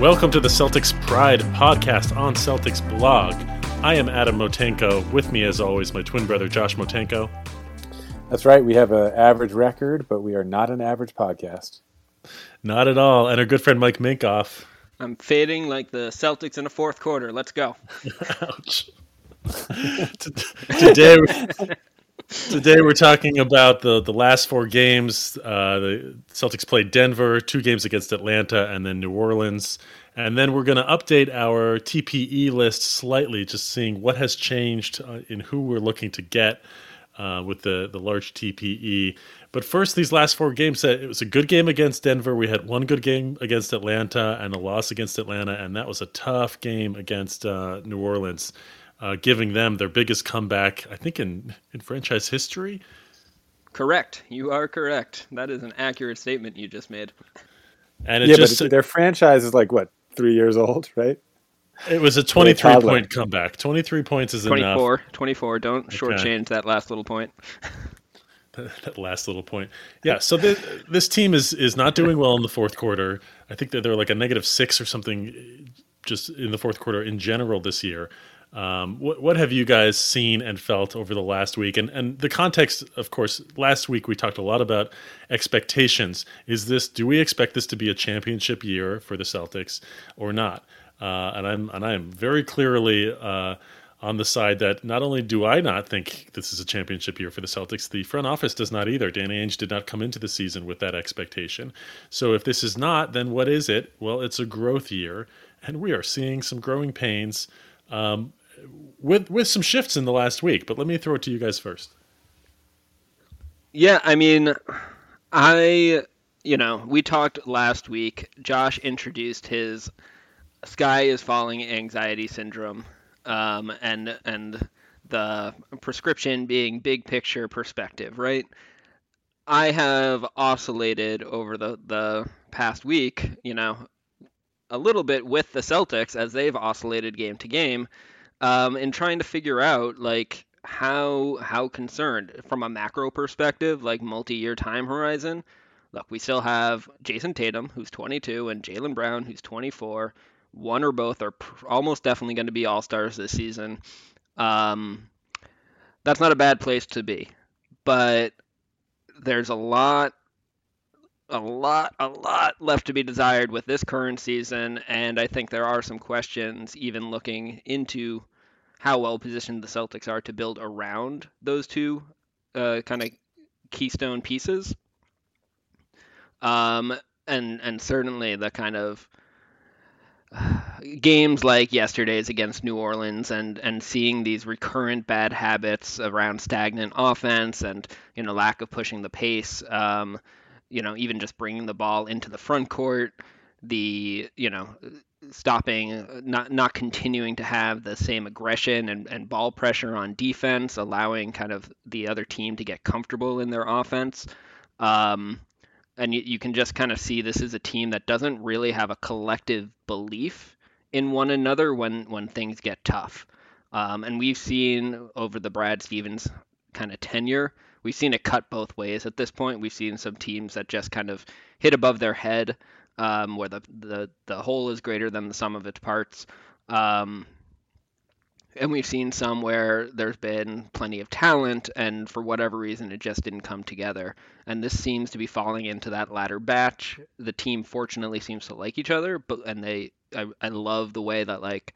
Welcome to the Celtics Pride podcast on Celtics blog. I am Adam Motenko. With me, as always, my twin brother Josh Motenko. That's right. We have an average record, but we are not an average podcast. Not at all. And our good friend Mike Minkoff. I'm fading like the Celtics in the fourth quarter. Let's go. Ouch. Today, Today we're talking about the the last four games. Uh, the Celtics played Denver, two games against Atlanta, and then New Orleans. And then we're going to update our TPE list slightly, just seeing what has changed uh, in who we're looking to get uh, with the the large TPE. But first, these last four games, uh, it was a good game against Denver. We had one good game against Atlanta and a loss against Atlanta, and that was a tough game against uh, New Orleans uh, giving them their biggest comeback, I think, in, in franchise history. Correct. You are correct. That is an accurate statement you just made. And yeah, just, but their franchise is like what three years old, right? It was a 23 point comeback. 23 points is 24, enough. 24. Don't okay. shortchange that last little point. that last little point. Yeah. So this, this team is is not doing well in the fourth quarter. I think that they're like a negative six or something, just in the fourth quarter in general this year. Um, what, what have you guys seen and felt over the last week? And and the context, of course, last week we talked a lot about expectations. Is this do we expect this to be a championship year for the Celtics or not? Uh, and I'm and I am very clearly uh, on the side that not only do I not think this is a championship year for the Celtics, the front office does not either. Danny Ainge did not come into the season with that expectation. So if this is not, then what is it? Well, it's a growth year, and we are seeing some growing pains. Um, with with some shifts in the last week. But let me throw it to you guys first. Yeah, I mean, I you know we talked last week. Josh introduced his sky is falling anxiety syndrome, um, and and the prescription being big picture perspective, right? I have oscillated over the the past week, you know, a little bit with the Celtics as they've oscillated game to game um, and trying to figure out like how how concerned from a macro perspective, like multi-year time horizon. Look, we still have Jayson Tatum, who's 22, and Jaylen Brown, who's 24. One or both are pr- almost definitely going to be all stars this season. Um, that's not a bad place to be, but there's a lot a lot, a lot left to be desired with this current season, and I think there are some questions even looking into how well positioned the Celtics are to build around those two uh, kind of keystone pieces. Um, and and certainly the kind of games like yesterday's against New Orleans and and seeing these recurrent bad habits around stagnant offense and you know lack of pushing the pace. Um, you know, even just bringing the ball into the front court, the you know stopping, not not continuing to have the same aggression and, and ball pressure on defense, allowing kind of the other team to get comfortable in their offense. Um, and you, you can just kind of see this is a team that doesn't really have a collective belief in one another when when things get tough. Um, and we've seen over the Brad Stevens kind of tenure, we've seen it cut both ways at this point. We've seen some teams that just kind of hit above their head um, where the, the the whole is greater than the sum of its parts. Um, and we've seen some where there's been plenty of talent, and for whatever reason, it just didn't come together. And this seems to be falling into that latter batch. The team fortunately seems to like each other, but and they, I, I love the way that like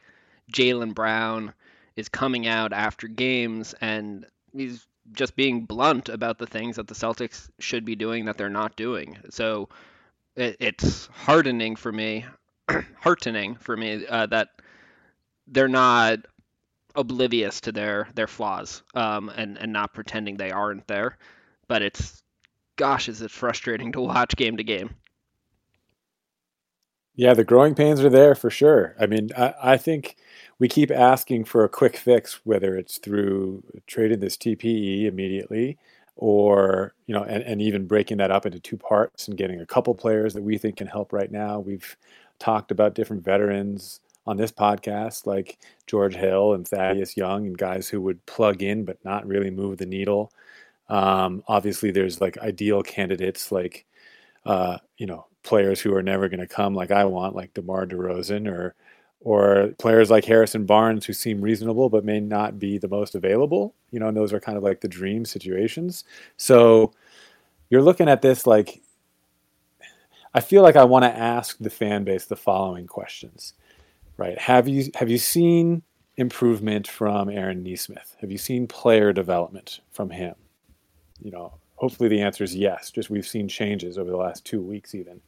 Jaylen Brown is coming out after games and he's just being blunt about the things that the Celtics should be doing that they're not doing. So it, it's hardening for me, heartening for me uh, that they're not oblivious to their their flaws um, and and not pretending they aren't there. But it's gosh, is it frustrating to watch game to game. Yeah, the growing pains are there for sure. I mean, I, I think we keep asking for a quick fix, whether it's through trading this TPE immediately or you know and, and even breaking that up into two parts and getting a couple players that we think can help right now. We've talked about different veterans on this podcast like george hill and thaddeus young and guys who would plug in but not really move the needle. Um, obviously there's like ideal candidates like uh, you know players who are never going to come like I want, like DeMar DeRozan, or or players like Harrison Barnes who seem reasonable but may not be the most available. You know, and those are kind of like the dream situations. So you're looking at this like I feel like I want to ask the fan base the following questions. Right? Have you have you seen improvement from Aaron Nesmith? Have you seen player development from him? You know, hopefully the answer is yes. Just we've seen changes over the last two weeks, even.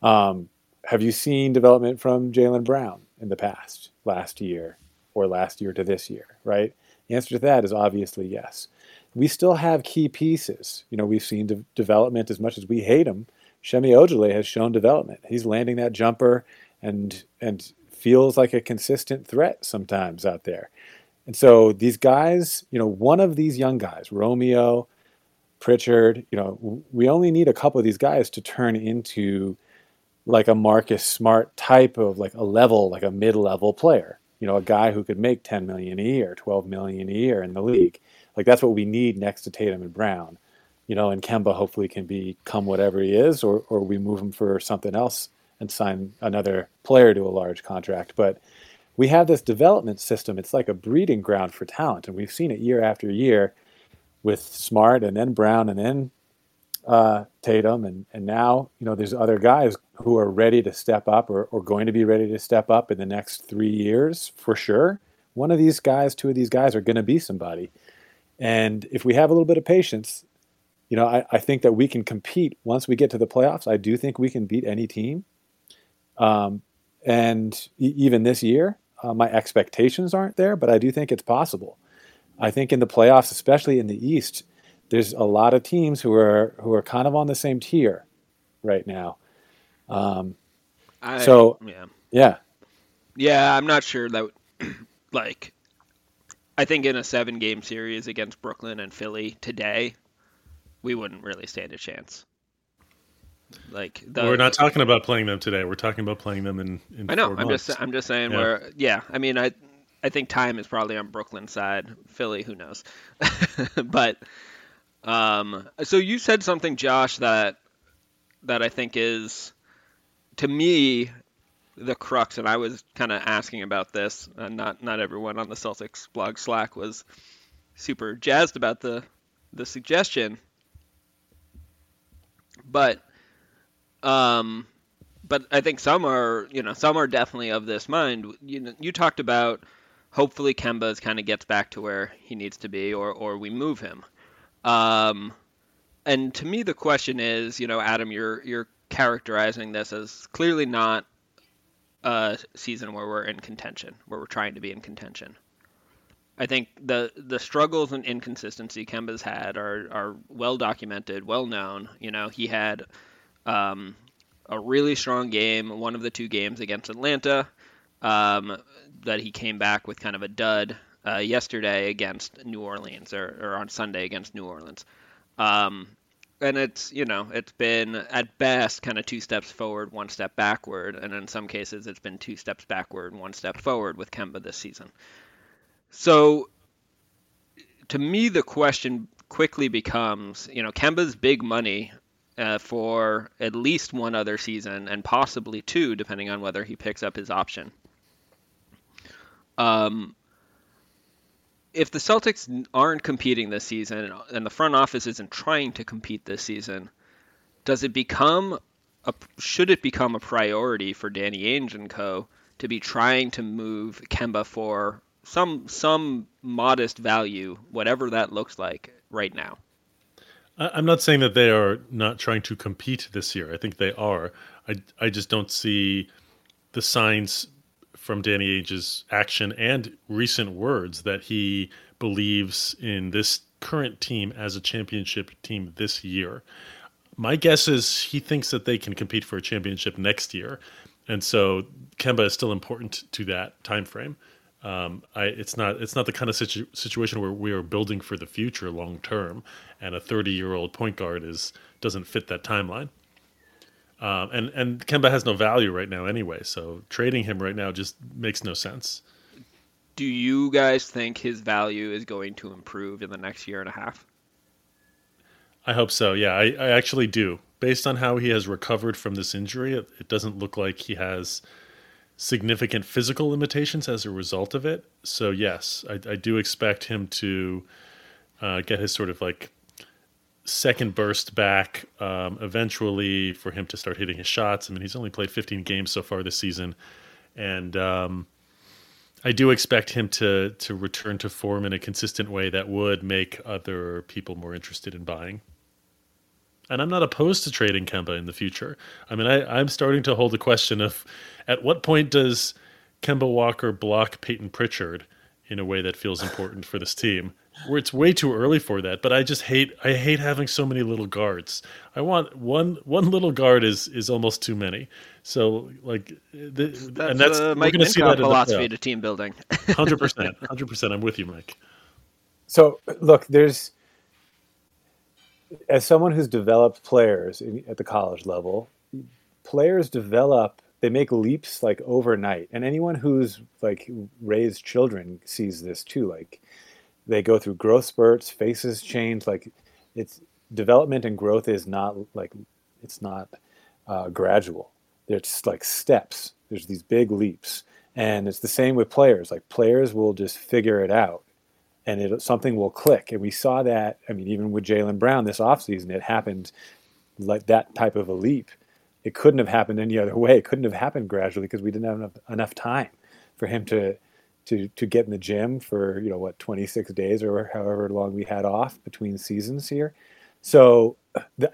Um, have you seen development from Jaylen Brown in the past, last year, or last year to this year? Right. The answer to that is obviously yes. We still have key pieces. You know, we've seen de- development as much as we hate him. Semi Ojeleye has shown development. He's landing that jumper and and feels like a consistent threat sometimes out there. And so these guys, you know, one of these young guys, Romeo, Pritchard, you know, we only need a couple of these guys to turn into like a Marcus Smart type of like a level, like a mid-level player. You know, a guy who could make 10 million a year, 12 million a year in the league. Like that's what we need next to Tatum and Brown. You know, and Kemba hopefully can become whatever he is, or or we move him for something else and sign another player to a large contract. But we have this development system. It's like a breeding ground for talent, and we've seen it year after year with Smart and then Brown and then uh, Tatum, and and now you know there's other guys who are ready to step up or, or going to be ready to step up in the next three years for sure. One of these guys, two of these guys are going to be somebody, and if we have a little bit of patience, you know, I, I think that we can compete once we get to the playoffs. I do think we can beat any team. Um, and e- even this year, uh, my expectations aren't there, but I do think it's possible. I think in the playoffs, especially in the East, there's a lot of teams who are who are kind of on the same tier right now. Um, I, so yeah, yeah, yeah, I'm not sure that like I think in a seven game series against Brooklyn and Philly today, we wouldn't really stand a chance. Like the, We're not talking about playing them today. We're talking about playing them in. in I know. four I'm months. just I'm just saying Yeah. where yeah. I mean I I think time is probably on Brooklyn's side. Philly, who knows? but um, so you said something, Josh, that that I think is to me the crux, and I was kind of asking about this. And not not everyone on the Celtics blog Slack was super jazzed about the the suggestion, but um, but I think some are, you know, some are definitely of this mind. You know, you talked about hopefully Kemba's kind of gets back to where he needs to be, or or we move him. Um, and to me, the question is, you know, Adam, you're you're characterizing this as clearly not a season where we're in contention, where we're trying to be in contention. I think the the struggles and inconsistency Kemba's had are are well documented, well known. You know, he had um, a really strong game, one of the two games against Atlanta, um, that he came back with kind of a dud uh, yesterday against New Orleans, or, or on Sunday against New Orleans. Um, and it's you know it's been at best kind of two steps forward, one step backward, and in some cases it's been two steps backward, one step forward with Kemba this season. So to me, the question quickly becomes, you know, Kemba's big money uh, for at least one other season and possibly two, depending on whether he picks up his option. Um, if the Celtics aren't competing this season and the front office isn't trying to compete this season, does it become a, should it become a priority for Danny Ainge and co to be trying to move Kemba for some some modest value, whatever that looks like right now? I'm not saying that they are not trying to compete this year. I think they are. I, I just don't see the signs from Danny Ainge's action and recent words that he believes in this current team as a championship team this year. My guess is he thinks that they can compete for a championship next year, and so Kemba is still important to that time frame. Um, I, it's not it's not the kind of situ- situation where we are building for the future long term, and a 30 year old point guard is doesn't fit that timeline. Um, and and Kemba has no value right now anyway, so trading him right now just makes no sense. Do you guys think his value is going to improve in the next year and a half? I hope so. Yeah, I, I actually do. based on how he has recovered from this injury, it, it doesn't look like he has significant physical limitations as a result of it. So yes, I, I do expect him to uh, get his sort of like second burst back um, eventually for him to start hitting his shots. I mean, he's only played 15 games so far this season, and um, I do expect him to to return to form in a consistent way that would make other people more interested in buying. And I'm not opposed to trading Kemba in the future. I mean, I, I'm starting to hold the question of at what point does Kemba Walker block Payton Pritchard in a way that feels important for this team? Where it's way too early for that, but I just hate I hate having so many little guards. I want one one little guard is is almost too many. So like, the, that's, and that's uh, Mike we're going to see that philosophy to team building. Hundred percent, hundred percent. I'm with you, Mike. So look, there's as someone who's developed players at the college level, players develop they make leaps like overnight and anyone who's like raised children sees this too like they go through growth spurts faces change like it's development and growth is not like it's not uh, gradual. It's like steps. There's these big leaps. And it's the same with players. Like players will just figure it out. And it something will click. And we saw that i mean even with jaylen brown this offseason it happened like that type of a leap. It couldn't have happened any other way. It couldn't have happened gradually because we didn't have enough, enough time for him to to to get in the gym for you know what 26 days or however long we had off between seasons here. So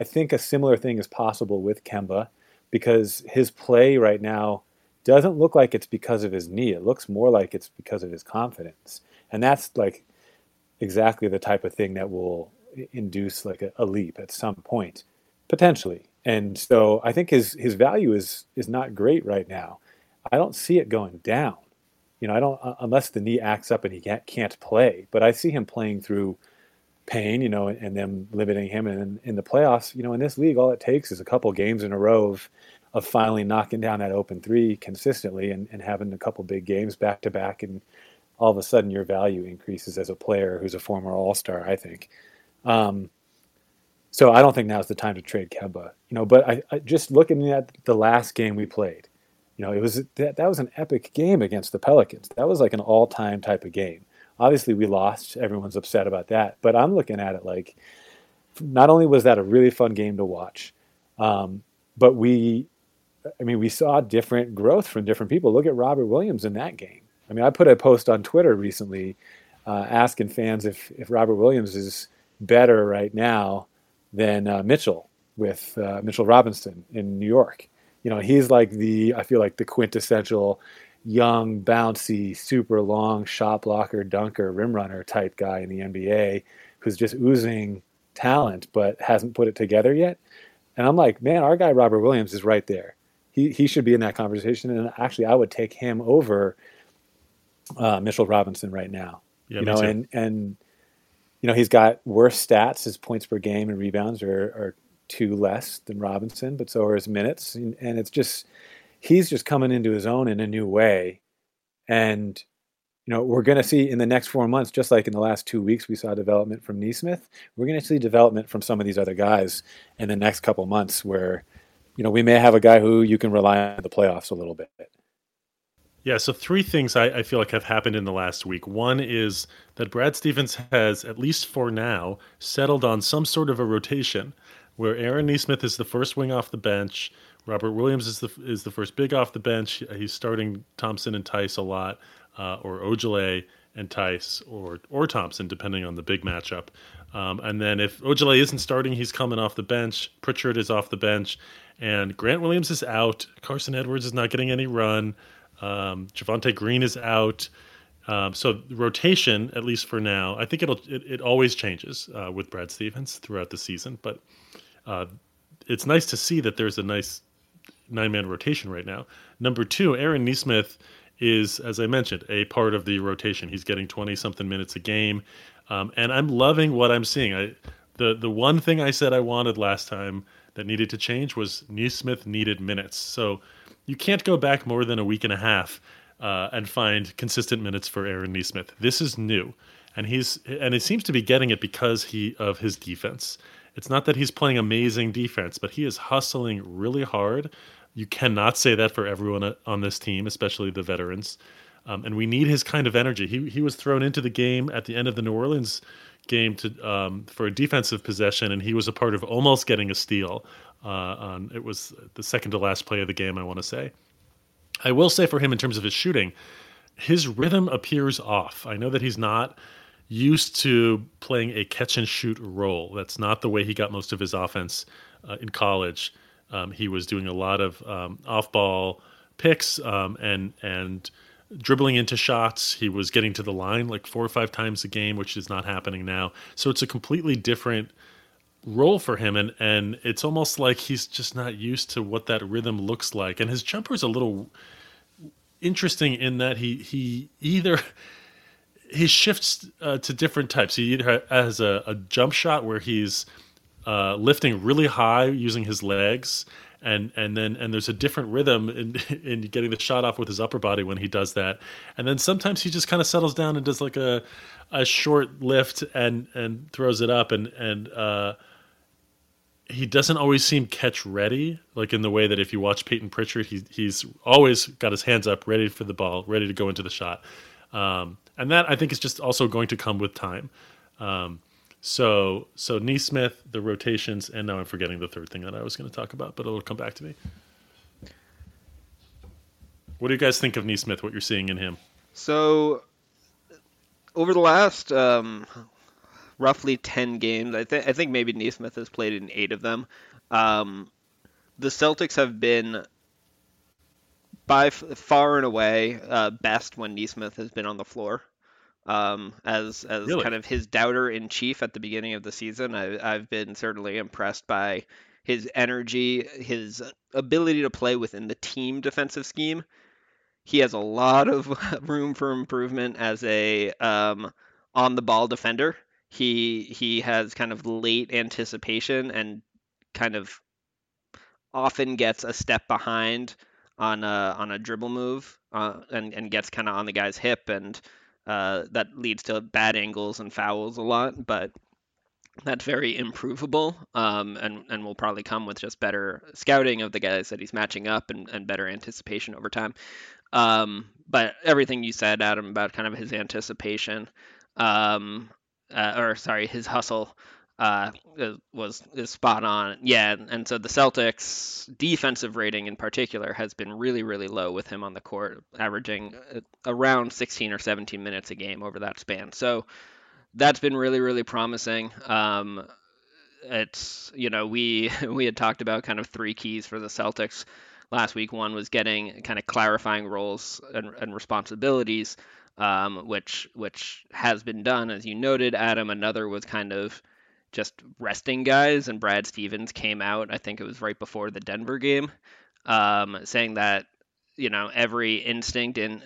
I think a similar thing is possible with Kemba because his play right now doesn't look like it's because of his knee. It looks more like it's because of his confidence, and that's like exactly the type of thing that will induce like a, a leap at some point, potentially and so I think his his value is is not great right now. I don't see it going down. You know, I don't unless the knee acts up and he can't, can't play. But I see him playing through pain, you know, and, them limiting him. And in, in, the playoffs, you know, in this league, all it takes is a couple games in a row of, of finally knocking down that open three consistently and, and having a couple big games back to back, and all of a sudden your value increases as a player who's a former All Star. I think. Um, so I don't think now's the time to trade Kemba. You know, but I, I, just looking at the last game we played, you know, it was that that was an epic game against the Pelicans. That was like an all-time type of game. Obviously, we lost. Everyone's upset about that. But I'm looking at it like, not only was that a really fun game to watch, um, but we, I mean, we saw different growth from different people. Look at Robert Williams in that game. I mean, I put a post on Twitter recently uh, asking fans if if Robert Williams is better right now than uh, Mitchell with uh, Mitchell Robinson in New York. You know, he's like the I feel like the quintessential young, bouncy, super long shot blocker, dunker, rim runner type guy in the NBA who's just oozing talent but hasn't put it together yet. And I'm like, man, our guy Robert Williams is right there. He he should be in that conversation. And actually, I would take him over uh, Mitchell Robinson right now. Yeah, you know, and and you know, he's got worse stats. His points per game and rebounds are, are two less than Robinson, but so are his minutes. And, and it's just, he's just coming into his own in a new way. And, you know, we're going to see in the next four months, just like in the last two weeks, we saw development from Nesmith. We're going to see development from some of these other guys in the next couple months where, you know, we may have a guy who you can rely on the playoffs a little bit. Yeah, so three things I, I, feel like have happened in the last week. One is that Brad Stevens has, at least for now, settled on some sort of a rotation where Aaron Nesmith is the first wing off the bench, Robert Williams is the is the first big off the bench. He's starting Thompson and Theis a lot, uh, or Ojeleye and Theis, or or Thompson, depending on the big matchup. Um, and then if Ojeleye isn't starting, he's coming off the bench. Pritchard is off the bench, and Grant Williams is out. Carsen Edwards is not getting any run. Um, Javonte Green is out. Um, so rotation, at least for now, I think it'll it, it always changes uh, with Brad Stevens throughout the season. But uh, it's nice to see that there's a nice nine man rotation right now. Number two, Aaron Nesmith is, as I mentioned, a part of the rotation. He's getting twenty something minutes a game, um, and I'm loving what I'm seeing. I the the one thing I said I wanted last time that needed to change was Nesmith needed minutes. So you can't go back more than a week and a half uh, and find consistent minutes for Aaron Nesmith. This is new, and he's and it seems to be getting it because he of his defense. It's not that he's playing amazing defense, but he is hustling really hard. You cannot say that for everyone on this team, especially the veterans. Um, and we need his kind of energy. He he was thrown into the game at the end of the New Orleans game to um, for a defensive possession, and he was a part of almost getting a steal. Uh, on it was the second to last play of the game, I want to say. I will say for him in terms of his shooting, his rhythm appears off. I know that he's not used to playing a catch and shoot role. That's not the way he got most of his offense uh, in college. Um, he was doing a lot of um, off ball picks um, and and dribbling into shots. He was getting to the line like four or five times a game, which is not happening now. So it's a completely different role for him and and it's almost like he's just not used to what that rhythm looks like and his jumper is a little interesting in that he he either he shifts uh, to different types. He either has a, a jump shot where he's uh, lifting really high using his legs and and then and there's a different rhythm in in getting the shot off with his upper body when he does that. And then sometimes he just kind of settles down and does like a a short lift and and throws it up and and uh, he doesn't always seem catch ready like in the way that if you watch Payton Pritchard he he's always got his hands up ready for the ball ready to go into the shot. Um, and that I think is just also going to come with time um, so so Nesmith, the rotations, and now I'm forgetting the third thing that I was going to talk about, but it'll come back to me. What do you guys think of Nesmith? What you're seeing in him? So over the last um, roughly ten games, I think I think maybe Nesmith has played in eight of them. Um, the Celtics have been by far and away uh, best when Nesmith has been on the floor um, as as really? kind of his doubter in chief at the beginning of the season. I, I've been certainly impressed by his energy, his ability to play within the team defensive scheme. He has a lot of room for improvement as a um, on the ball defender. He he has kind of late anticipation and kind of often gets a step behind on a on a dribble move uh, and and gets kind of on the guy's hip and uh, that leads to bad angles and fouls a lot, but that's very improvable um, and, and will probably come with just better scouting of the guys that he's matching up and, and better anticipation over time. Um, but everything you said, Adam, about kind of his anticipation, um, uh, or sorry, his hustle uh, was is spot on. Yeah, and so the Celtics defensive rating in particular has been really really low with him on the court, averaging uh, around 16 or 17 minutes a game over that span. So that's been really really promising. Um, it's you know we we had talked about kind of three keys for the Celtics last week. One was getting kind of clarifying roles and, and responsibilities, um, which which has been done as you noted, Adam. Another was kind of just resting guys, and Brad Stevens came out. I think it was right before the Denver game, um, saying that you know every instinct in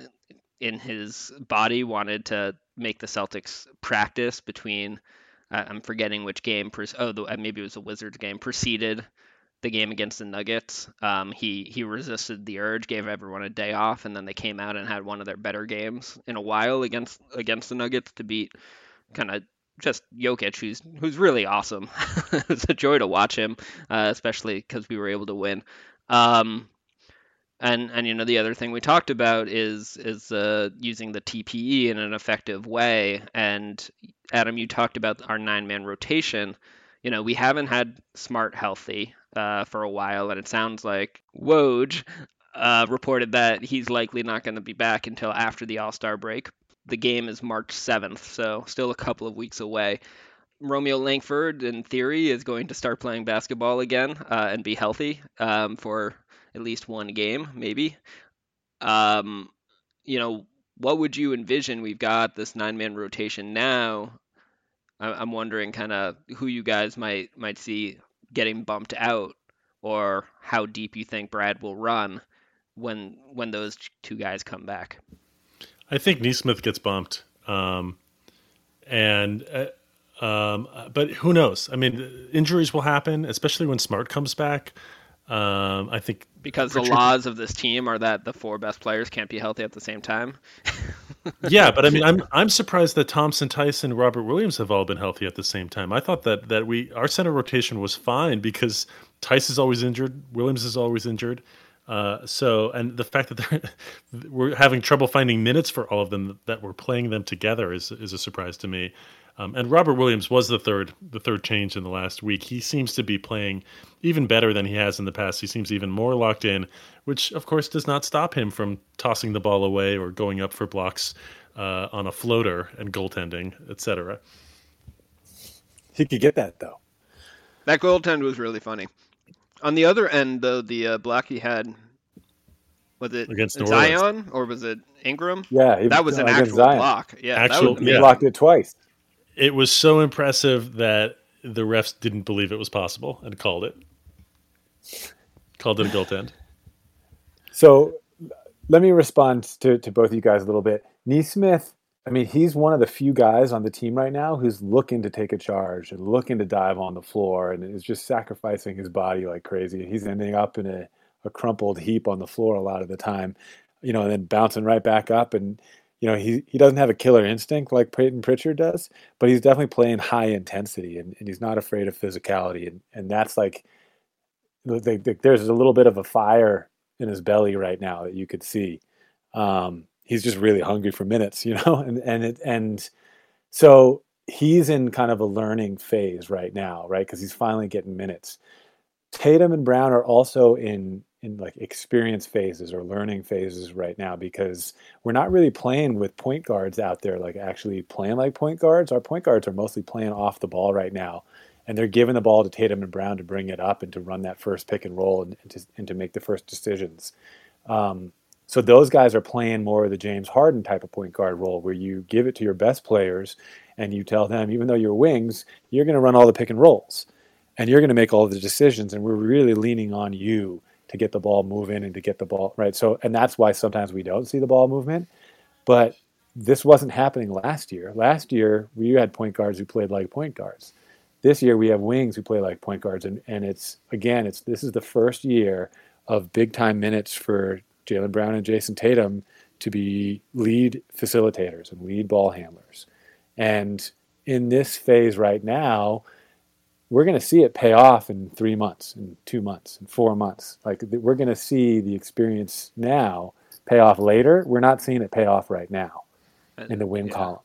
in his body wanted to make the Celtics practice between. Uh, I'm forgetting which game. oh, the, uh, maybe it was a Wizards game. Preceded the game against the Nuggets. Um, he he resisted the urge, gave everyone a day off, and then they came out and had one of their better games in a while against against the Nuggets to beat kind of just Jokic, who's who's really awesome. it's a joy to watch him, uh, especially because we were able to win. Um, and and you know the other thing we talked about is is uh, using the TPE in an effective way. And Adam, you talked about our nine man rotation. You know we haven't had Smart healthy uh, for a while, and it sounds like Woj uh, reported that he's likely not going to be back until after the All Star break the game is March 7th, so still a couple of weeks away. Romeo Langford, in theory, is going to start playing basketball again uh, and be healthy um, for at least one game, maybe. Um, you know, what would you envision? We've got this nine-man rotation now. I'm wondering, kind of, who you guys might might see getting bumped out, or how deep you think Brad will run when when those two guys come back. I think Nesmith gets bumped, um, and uh, um, but who knows? I mean, injuries will happen, especially when Smart comes back. Um, I think because the laws of this team are that the four best players can't be healthy at the same time. yeah, but I mean, I'm I'm surprised that Thompson, Tyson, Robert Williams have all been healthy at the same time. I thought that that we our center rotation was fine because Theis is always injured, Williams is always injured. Uh, so, and the fact that they're we're having trouble finding minutes for all of them that we're playing them together is is a surprise to me. Um, and Robert Williams was the third the third change in the last week. He seems to be playing even better than he has in the past. He seems even more locked in, which of course does not stop him from tossing the ball away or going up for blocks uh, on a floater and goaltending, etc. He could get that though. That goaltend was really funny. On the other end, though, the uh, block he had was it against Zion or was it Ingram? Yeah, he, that was an actual Zion. block. Yeah, actual, was, he yeah. blocked it twice. It was so impressive that the refs didn't believe it was possible and called it. Called it a goaltend. So let me respond to, to both of you guys a little bit. Nesmith, I mean, he's one of the few guys on the team right now who's looking to take a charge and looking to dive on the floor and is just sacrificing his body like crazy. He's ending up in a, a crumpled heap on the floor a lot of the time, you know, and then bouncing right back up and you know, he, he doesn't have a killer instinct like Payton Pritchard does, but he's definitely playing high intensity and, and he's not afraid of physicality. And, and that's like, there's a little bit of a fire in his belly right now that you could see. Um, he's just really hungry for minutes, you know, and, and, it, and so he's in kind of a learning phase right now, right? Cause he's finally getting minutes. Tatum and Brown are also in in like experience phases or learning phases right now because we're not really playing with point guards out there like actually playing like point guards. Our point guards are mostly playing off the ball right now, and they're giving the ball to Tatum and Brown to bring it up and to run that first pick and roll and, and to, and to make the first decisions. Um, so those guys are playing more of the James Harden type of point guard role, where you give it to your best players and you tell them, even though you're wings, you're going to run all the pick and rolls, and you're going to make all the decisions, and we're really leaning on you to get the ball moving and to get the ball right. So, and that's why sometimes we don't see the ball movement. But this wasn't happening last year. Last year, we had point guards who played like point guards. This year, we have wings who play like point guards, and, and it's again, it's this is the first year of big time minutes for Jaylen Brown and Jayson Tatum to be lead facilitators and lead ball handlers. And in this phase right now, we're going to see it pay off in three months, in two months, in four months. Like we're going to see the experience now pay off later. We're not seeing it pay off right now in the win yeah. column.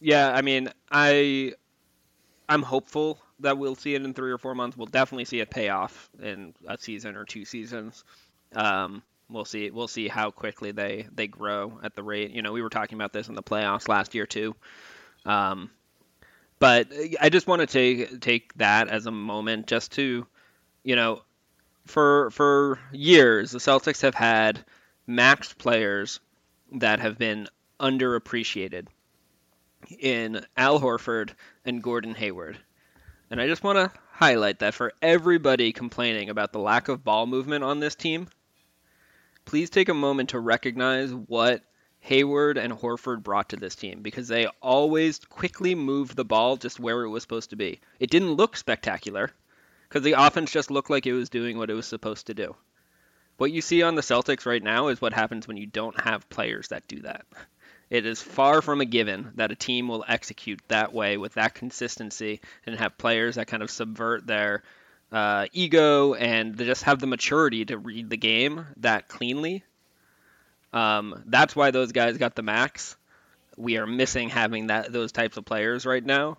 Yeah, I mean, I I'm hopeful that we'll see it in three or four months. We'll definitely see it pay off in a season or two seasons. Um, we'll see. We'll see how quickly they they grow at the rate. You know, we were talking about this in the playoffs last year too. Um, but I just want to take take that as a moment just to, you know, for for years the Celtics have had max players that have been underappreciated in Al Horford and Gordon Hayward. And I just want to highlight that for everybody complaining about the lack of ball movement on this team, please take a moment to recognize what Hayward and Horford brought to this team because they always quickly moved the ball just where it was supposed to be. It didn't look spectacular because the offense just looked like it was doing what it was supposed to do. What you see on the Celtics right now is what happens when you don't have players that do that. It is far from a given that a team will execute that way with that consistency and have players that kind of subvert their uh, ego and they just have the maturity to read the game that cleanly um, that's why those guys got the max. We are missing having that those types of players right now.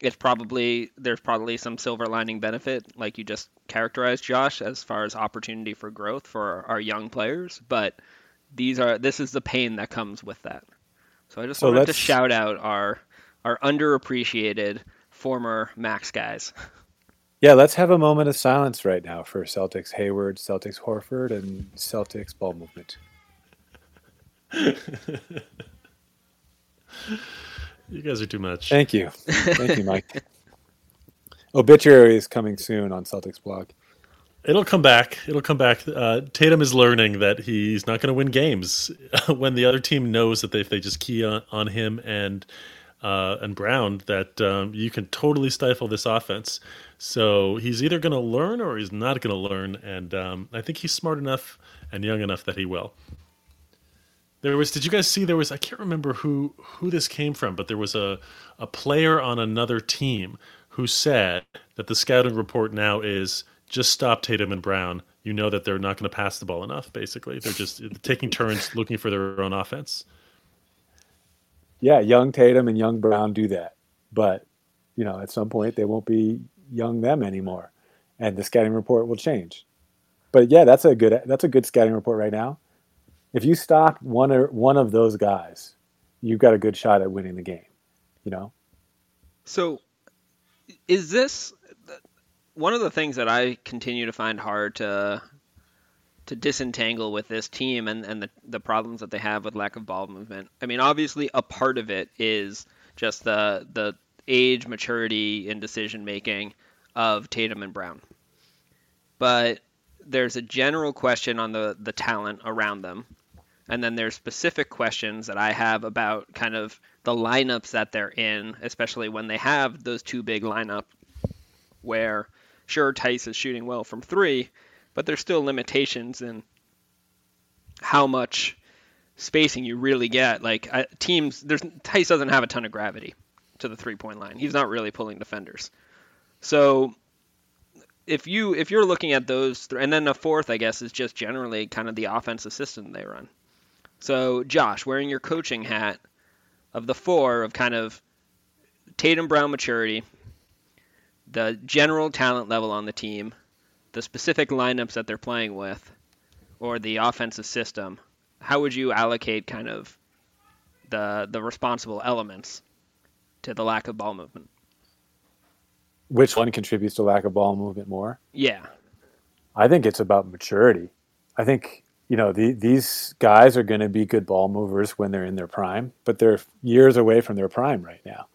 It's probably there's probably some silver lining benefit, like you just characterized, Josh, as far as opportunity for growth for our, young players. But these are this is the pain that comes with that. So I just so wanted to shout out our our underappreciated former max guys. Yeah, let's have a moment of silence right now for Celtics Hayward, Celtics Horford, and Celtics ball movement. you guys are too much. Thank you. Thank you, Mike. Obituary is coming soon on Celtics blog. It'll come back. It'll come back. Uh, Tatum is learning that he's not going to win games when the other team knows that they, if they just key on, on him and uh, and Brown, that um, you can totally stifle this offense. So he's either going to learn or he's not going to learn. And um, I think he's smart enough and young enough that he will. There was. Did you guys see? There was. I can't remember who who this came from, but there was a a player on another team who said that the scouting report now is just stop Tatum and Brown. You know that they're not going to pass the ball enough. Basically, they're just taking turns looking for their own offense. Yeah, young Tatum and young Brown do that, but you know at some point they won't be young them anymore, and the scouting report will change. But yeah, that's a good that's a good scouting report right now. If you stop one or one of those guys, you've got a good shot at winning the game. You know. So, is this one of the things that I continue to find hard to to disentangle with this team and, and the, the problems that they have with lack of ball movement. I mean, obviously, a part of it is just the the age, maturity, and decision making of Tatum and Brown. But there's a general question on the, the talent around them. And then there's specific questions that I have about kind of the lineups that they're in, especially when they have those two big lineup where sure Theis is shooting well from three, but there's still limitations in how much spacing you really get. Like teams, there's Theis doesn't have a ton of gravity to the three point line. He's not really pulling defenders. So if you if you're looking at those, th- and then the fourth, I guess, is just generally kind of the offensive system they run. So Josh, wearing your coaching hat of the four of kind of Tatum Brown maturity, the general talent level on the team, the specific lineups that they're playing with, or the offensive system, how would you allocate kind of the the responsible elements to the lack of ball movement? Which one contributes to lack of ball movement more? Yeah. I think it's about maturity. I think you know the, these guys are going to be good ball movers when they're in their prime, but they're years away from their prime right now.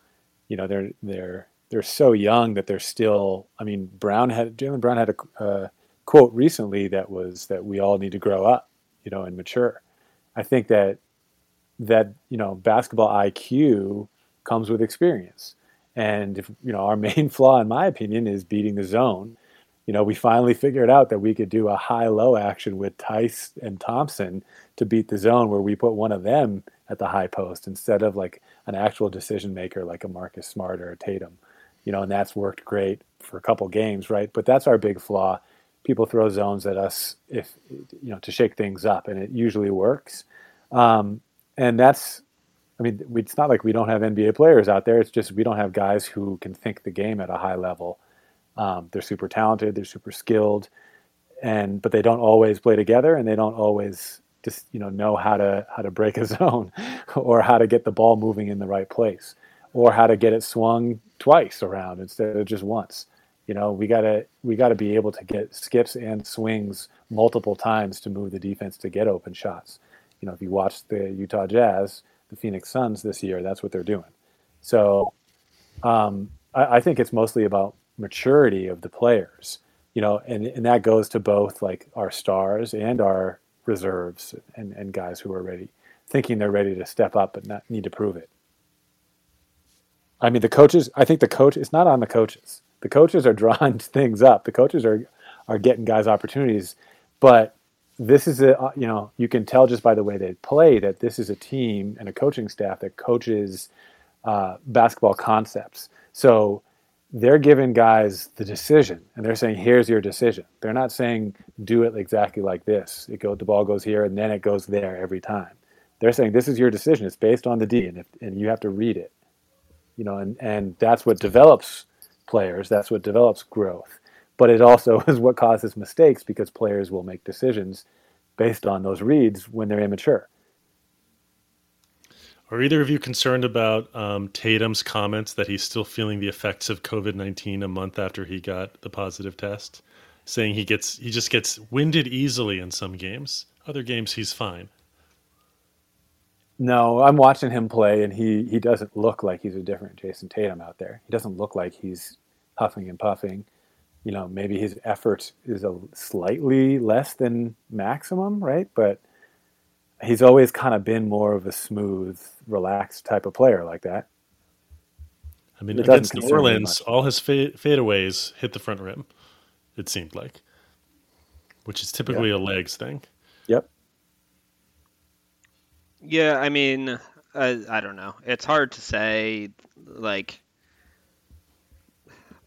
You know they're they're they're so young that they're still. I mean, Brown had Jaylen Brown had a uh, quote recently that was that we all need to grow up, you know, and mature. I think that that you know basketball IQ comes with experience, and if you know our main flaw, in my opinion, is beating the zone. You know, we finally figured out that we could do a high-low action with Theis and Thompson to beat the zone, where we put one of them at the high post instead of like an actual decision maker like a Marcus Smart or a Tatum you know, and that's worked great for a couple games, right? But that's our big flaw. People throw zones at us if you know to shake things up, and it usually works. Um, and that's, I mean, it's not like we don't have NBA players out there. It's just we don't have guys who can think the game at a high level. Um, they're super talented, they're super skilled, and but they don't always play together, and they don't always just you know know how to how to break a zone or how to get the ball moving in the right place or how to get it swung twice around instead of just once. You know, we gotta we gotta be able to get skips and swings multiple times to move the defense to get open shots. You know, if you watch the Utah Jazz, the Phoenix Suns this year, that's what they're doing. So um, I, I think it's mostly about maturity of the players. You know, and, and that goes to both like our stars and our reserves and, and guys who are ready, thinking they're ready to step up but not need to prove it. I mean, the coaches. I think the coach. It's not on the coaches. The coaches are drawing things up. The coaches are are getting guys opportunities, but this is a uh, you know you can tell just by the way they play that this is a team and a coaching staff that coaches uh, basketball concepts. So they're giving guys the decision and they're saying here's your decision they're not saying do it exactly like this it go the ball goes here and then it goes there every time they're saying this is your decision it's based on the d and, if, and you have to read it you know, and, and that's what develops players. That's what develops growth. But it also is what causes mistakes because players will make decisions based on those reads when they're immature. Are either of you concerned about um, Tatum's comments that he's still feeling the effects of COVID nineteen a month after he got the positive test, saying he gets he just gets winded easily in some games. Other games he's fine. No, I'm watching him play, and he he doesn't look like he's a different Jayson Tatum out there. He doesn't look like he's huffing and puffing. You know, maybe his effort is a slightly less than maximum, right? But he's always kind of been more of a smooth, relaxed type of player like that. I mean, it against New Orleans, all his fade, fadeaways hit the front rim. It seemed like, which is typically yep. a legs thing. Yep. Yeah, I mean, I, I don't know. It's hard to say. Like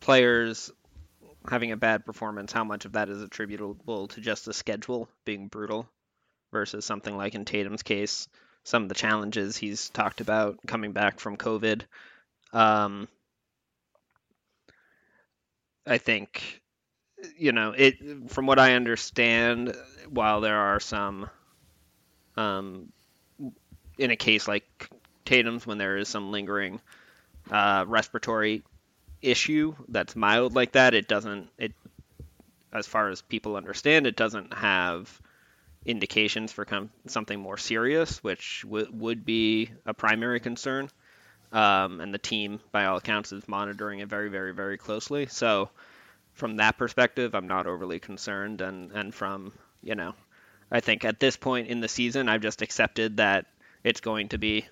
players having a bad performance, how much of that is attributable to just the schedule being brutal versus something like in Tatum's case, some of the challenges he's talked about coming back from COVID. Um, I think, you know, it from what I understand, while there are some, um, in a case like Tatum's, when there is some lingering uh, respiratory issue that's mild like that, it doesn't it as far as people understand, it doesn't have indications for com- something more serious, which w- would be a primary concern. Um, and the team, by all accounts, is monitoring it very, very, very closely. So, from that perspective, I'm not overly concerned. And, and from, you know, I think at this point in the season, I've just accepted that it's going to be,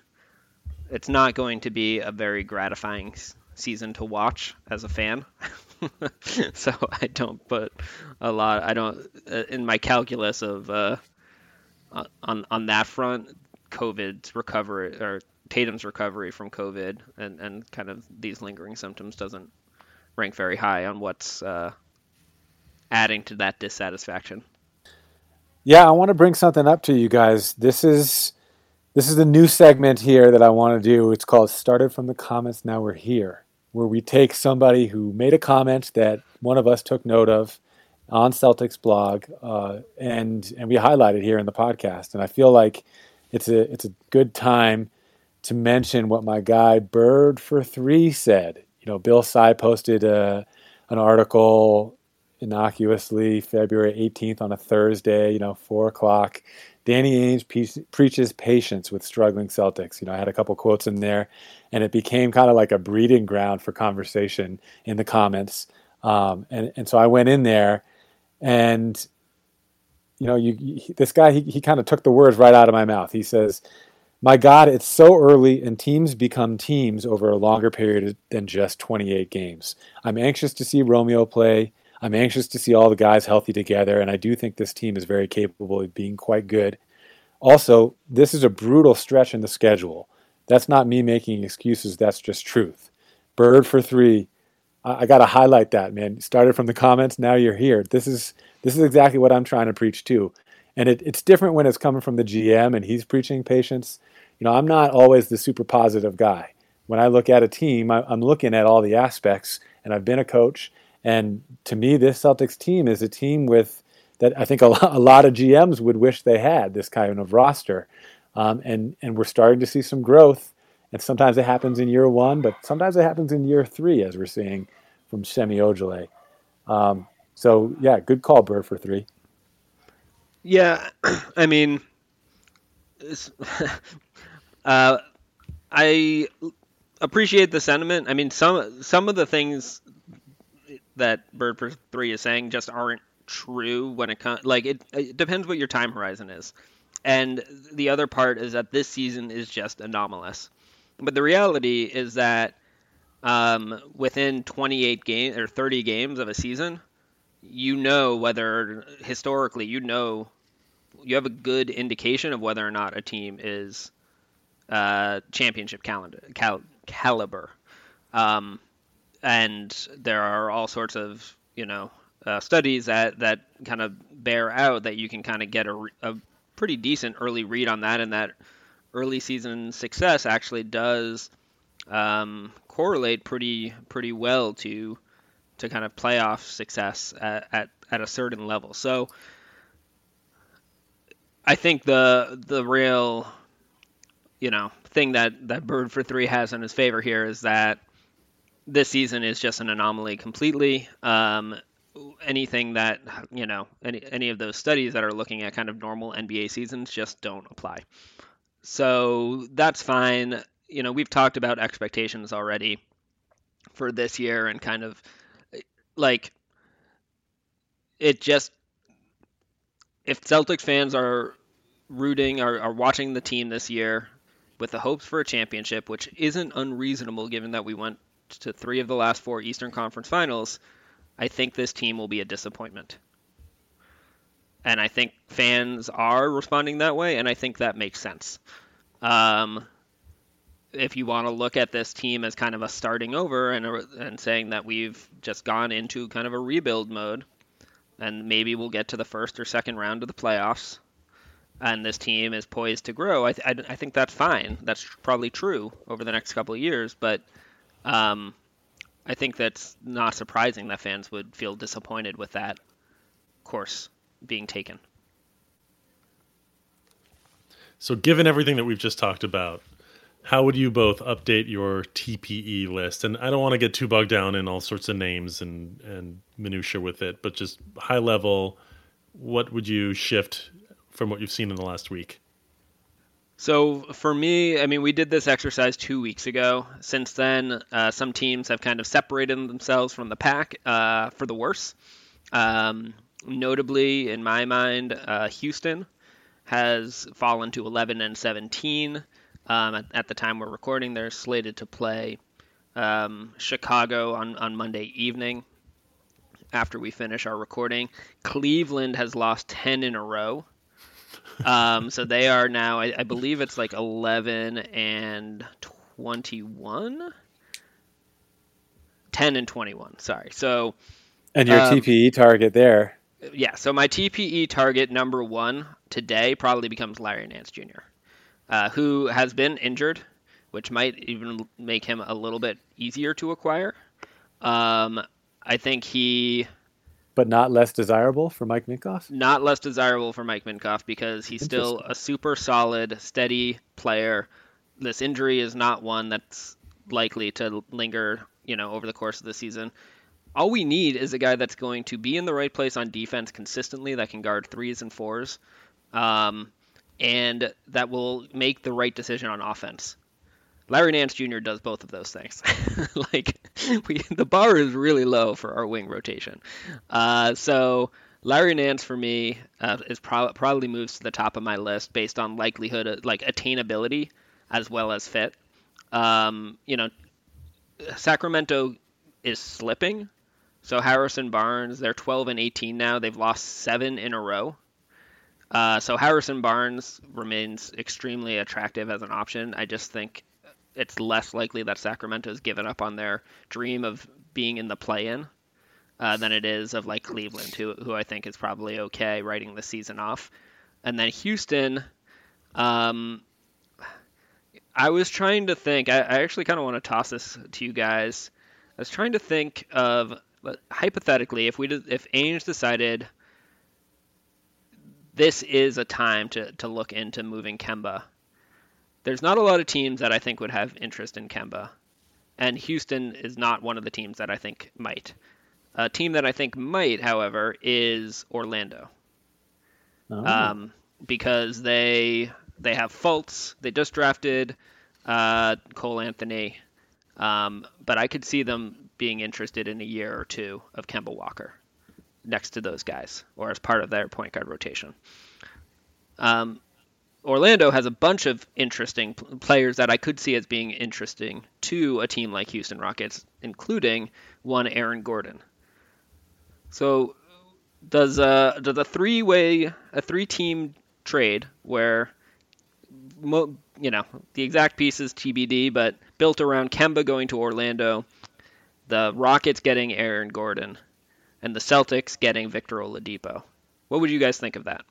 it's not going to be a very gratifying season to watch as a fan. so I don't put a lot. I don't uh, in my calculus of uh, on on that front. COVID's recovery or Tatum's recovery from COVID and and kind of these lingering symptoms doesn't rank very high on what's uh, adding to that dissatisfaction. Yeah, I want to bring something up to you guys. This is this is a new segment here that I want to do. It's called Started from the Comments, Now We're Here, where we take somebody who made a comment that one of us took note of on CelticsBlog, uh, and and we highlight it here in the podcast. And I feel like it's a it's a good time to mention what my guy Bird for Three said. You know, Bill Sy posted a, uh, an article innocuously February 18th on a Thursday. You know, four o'clock Danny Ainge pe- preaches patience with struggling Celtics. You know, I had a couple quotes in there, and it became kind of like a breeding ground for conversation in the comments. Um, and and so I went in there, and you know, you, you this guy he he kind of took the words right out of my mouth. He says, "My God, it's so early, and teams become teams over a longer period than just 28 games. I'm anxious to see Romeo play." I'm anxious to see all the guys healthy together, and I do think this team is very capable of being quite good. Also, this is a brutal stretch in the schedule. That's not me making excuses, that's just truth. Bird for three. I, I got to highlight that, man. started from the comments, now you're here. This is this is exactly what I'm trying to preach too. And it, it's different when it's coming from the GM and he's preaching patience. You know, I'm not always the super positive guy. When I look at a team, I, I'm looking at all the aspects, and I've been a coach and to me, this Celtics team is a team with that I think a lot, a lot of GMs would wish they had this kind of roster. Um, and and we're starting to see some growth. And sometimes it happens in year one, but sometimes it happens in year three, as we're seeing from Semi Ojeleye. Um, so yeah, good call, Bird, for three. Yeah, I mean, uh, I appreciate the sentiment. I mean, some some of the things that Bird for Three is saying just aren't true when it comes. Like it, it depends what your time horizon is, and the other part is that this season is just anomalous. But the reality is that um, within 28 games or 30 games of a season, you know whether historically you know you have a good indication of whether or not a team is uh, championship calendar, cal- caliber. Um, and there are all sorts of you know uh, studies that that kind of bear out that you can kind of get a, a pretty decent early read on that, and that early season success actually does um, correlate pretty pretty well to to kind of playoff success at, at, at a certain level. So I think the the real you know thing that that Bird for three has in his favor here is that this season is just an anomaly completely. Um, anything that you know, any any of those studies that are looking at kind of normal NBA seasons just don't apply. So that's fine. You know, we've talked about expectations already for this year and kind of like it just if Celtics fans are rooting or are watching the team this year with the hopes for a championship, which isn't unreasonable given that we went to three of the last four Eastern Conference Finals, I think this team will be a disappointment. And I think fans are responding that way, and I think that makes sense. Um, if you want to look at this team as kind of a starting over and, a, and saying that we've just gone into kind of a rebuild mode, and maybe we'll get to the first or second round of the playoffs, and this team is poised to grow, I, th- I, I think that's fine. That's probably true over the next couple of years, but um, I think that's not surprising that fans would feel disappointed with that course being taken. So, given everything that we've just talked about, how would you both update your TPE list? And I don't want to get too bogged down in all sorts of names and and minutia with it, but just high level, what would you shift from what you've seen in the last week? So for me, I mean, we did this exercise two weeks ago. Since then, uh, some teams have kind of separated themselves from the pack uh, for the worse. Um, notably, in my mind, uh, Houston has fallen to 11 and 17. Um, at, at, the time we're recording, they're slated to play um, Chicago on, on Monday evening after we finish our recording. Cleveland has lost 10 in a row. Um, so they are now, I, I, believe it's like 11 and 21. 10 and 21, sorry. So. And your um, TPE target there. Yeah, so my TPE target number one today probably becomes Larry Nance Jr uh, who has been injured, which might even make him a little bit easier to acquire. Um, I think he. But not less desirable for Mike Minkoff? Not less desirable for Mike Minkoff because he's still a super solid, steady player. This injury is not one that's likely to linger, you know, over the course of the season. All we need is a guy that's going to be in the right place on defense consistently, that can guard threes and fours. Um, and that will make the right decision on offense. Larry Nance Jr. does both of those things. like we, the bar is really low for our wing rotation. Uh, so Larry Nance for me uh, is pro- probably moves to the top of my list based on likelihood, of, like attainability as well as fit. Um, you know, Sacramento is slipping. So Harrison Barnes, they're 12 and 18 now. They've lost seven in a row. Uh, so Harrison Barnes remains extremely attractive as an option. I just think it's less likely that Sacramento's given up on their dream of being in the play-in uh, than it is of like Cleveland, who who I think is probably okay writing the season off. And then Houston, um, I was trying to think. I, I actually kind of want to toss this to you guys. I was trying to think of hypothetically if we if Ainge decided this is a time to, to look into moving Kemba. There's not a lot of teams that I think would have interest in Kemba, and Houston is not one of the teams that I think might. A team that I think might, however, is Orlando, oh. um, because they they have faults. They just drafted uh, Cole Anthony, um, but I could see them being interested in a year or two of Kemba Walker next to those guys or as part of their point guard rotation. Um, Orlando has a bunch of interesting players that I could see as being interesting to a team like Houston Rockets, including one Aaron Gordon. So, does a does a three way a three team trade where you know the exact pieces TBD, but built around Kemba going to Orlando, the Rockets getting Aaron Gordon, and the Celtics getting Victor Oladipo. What would you guys think of that?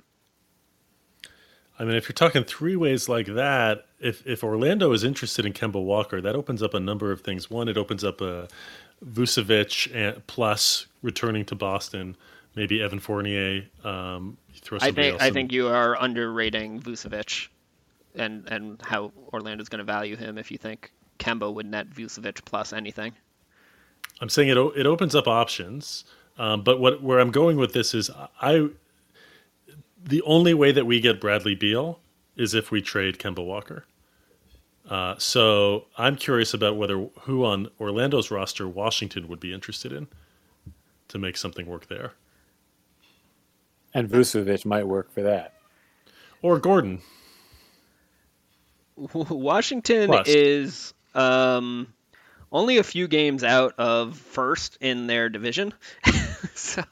I mean, if you're talking three ways like that, if if Orlando is interested in Kemba Walker, that opens up a number of things. One, it opens up a Vucevic plus returning to Boston, maybe Evan Fournier. Um, throw I think I in. think you are underrating Vucevic, and and how Orlando's going to value him if you think Kemba would net Vucevic plus anything. I'm saying it it opens up options. Um, but what where I'm going with this is I the only way that we get Bradley Beal is if we trade Kemba Walker. Uh, so I'm curious about whether who on Orlando's roster Washington would be interested in to make something work there. And Vucevic might work for that. Or Gordon. Washington Plus. is um, only a few games out of first in their division. so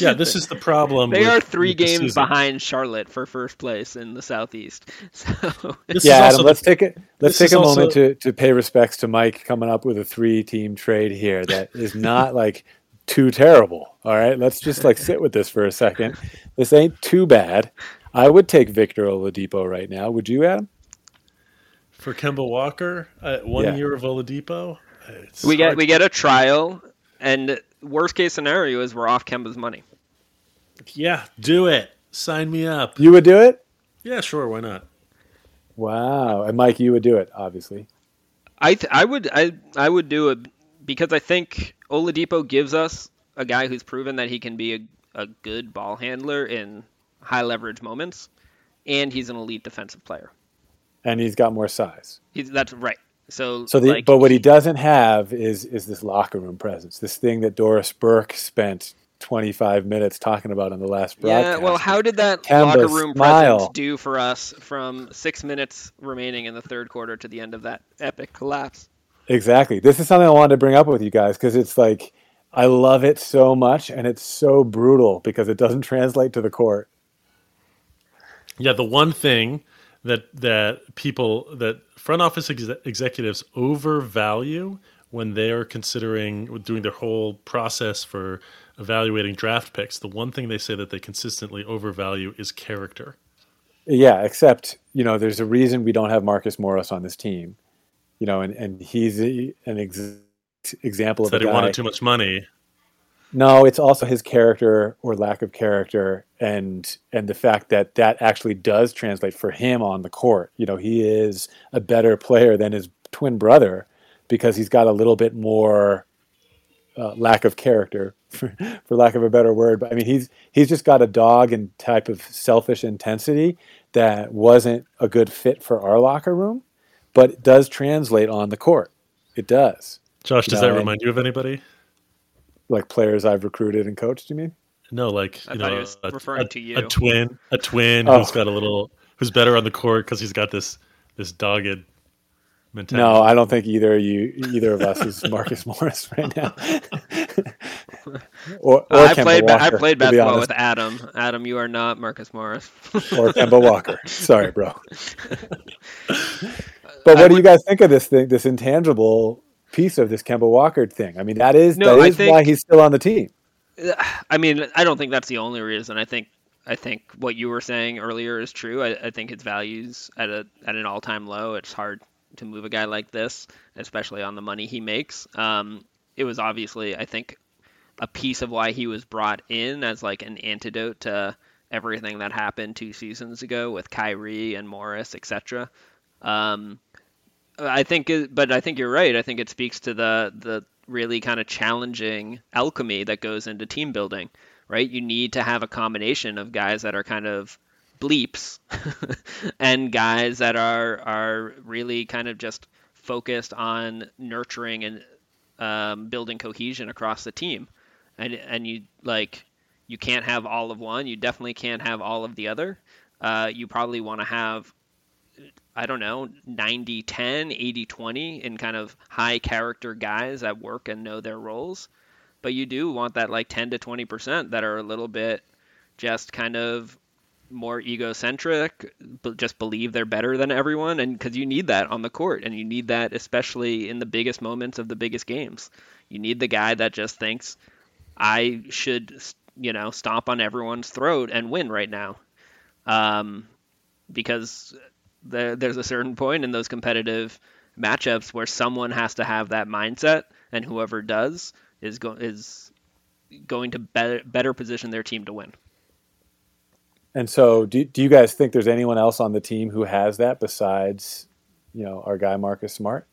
Yeah, this is the problem. They with- are three with games behind Charlotte for first place in the Southeast. So yeah, Adam, the- let's take it. Let's take is a moment to, to pay respects to Mike coming up with a three-team trade here that is not like too terrible. All right, let's just like sit with this for a second. This ain't too bad. I would take Victor Oladipo right now. Would you, Adam? for Kemba Walker. Uh, one Yeah. year of Oladipo. It's we get hard we get a trial, and worst case scenario is we're off Kemba's money. Yeah, do it. Sign me up. You would do it? Yeah, sure. Why not? Wow. And Mike, you would do it, obviously. I th- I would I I would do it because I think Oladipo gives us a guy who's proven that he can be a, a good ball handler in high leverage moments, and he's an elite defensive player. And he's got more size. He's that's right. So So the like, but what he doesn't have is is this locker room presence. This thing that Doris Burke spent 25 minutes talking about on the last Yeah, well, how did that Kemba, locker room smile. presence do for us from six minutes remaining in the third quarter to the end of that epic collapse? Exactly. This is something I wanted to bring up with you guys because it's like I love it so much and it's so brutal because it doesn't translate to the court. Yeah, the one thing that that people that front office ex- executives overvalue when they are considering doing their whole process for evaluating draft picks, the one thing they say that they consistently overvalue is character. Yeah, except, you know, there's a reason we don't have Marcus Morris on this team. You know, and, and he's a, an ex- example of that he wanted too much money. No, it's also his character or lack of character, and and the fact that that actually does translate for him on the court. You know, he is a better player than his twin brother because he's got a little bit more uh, lack of character, for, for lack of a better word. But I mean, he's he's just got a dog and type of selfish intensity that wasn't a good fit for our locker room, but it does translate on the court. It does. Josh, does No, that and- remind you of anybody? Like players I've recruited and coached. You mean? No, like I you thought he know, was a, referring a- to you. a twin, a twin Oh. who's got a little, who's better on the court because he's got this this dogged mentality. No, I don't think either of you, either of us, is Marcus Morris right now. or or I played ba- I played to be basketball with Adam. Adam, you are not Marcus Morris. or Kemba Walker. Sorry, bro. But what do you guys think of this thing, this intangible piece of this Kemba Walker thing? I mean, that is No, that is think- why he's still on the team. I mean, I don't think that's the only reason. I think I think what you were saying earlier is true. I, I think his values at a at an all time low. It's hard to move a guy like this, especially on the money he makes. Um, it was obviously, I think, a piece of why he was brought in as like an antidote to everything that happened two seasons ago with Kyrie and Morris, etc. Um, I think, it, but I think you're right. I think it speaks to the the really kind of challenging alchemy that goes into team building, right? You need to have a combination of guys that are kind of bleeps and guys that are are really kind of just focused on nurturing and um, building cohesion across the team, and and you like you can't have all of one. You definitely can't have all of the other. Uh, you probably want to have I don't know, 90 10, 80 20 in kind of high character guys that work and know their roles. But you do want that like 10 to 20% that are a little bit just kind of more egocentric, but just believe they're better than everyone. And because you need that on the court, and you need that especially in the biggest moments of the biggest games. You need the guy that just thinks, I should, you know, stomp on everyone's throat and win right now. Um, because there, there's a certain point in those competitive matchups where someone has to have that mindset, and whoever does is go, is going to better better position their team to win. And so, do do you guys think there's anyone else on the team who has that besides, you know, our guy Marcus Smart?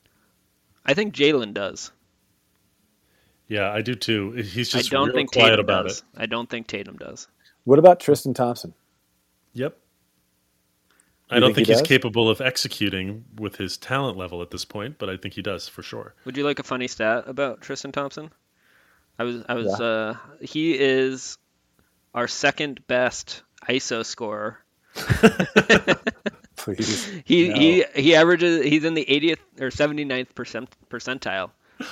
I think Jaylen does. Yeah, I do too. He's just I just don't real think quiet Tatum about does. it. I don't think Tatum does. What about Tristan Thompson? Yep. I don't think think, he he's does? capable of executing with his talent level at this point, but I think he does for sure. Would you like a funny stat about Tristan Thompson? I was I was Yeah. uh he is our second best ISO scorer. Please. He No. he he averages he's in the 80th or 79th percent percentile.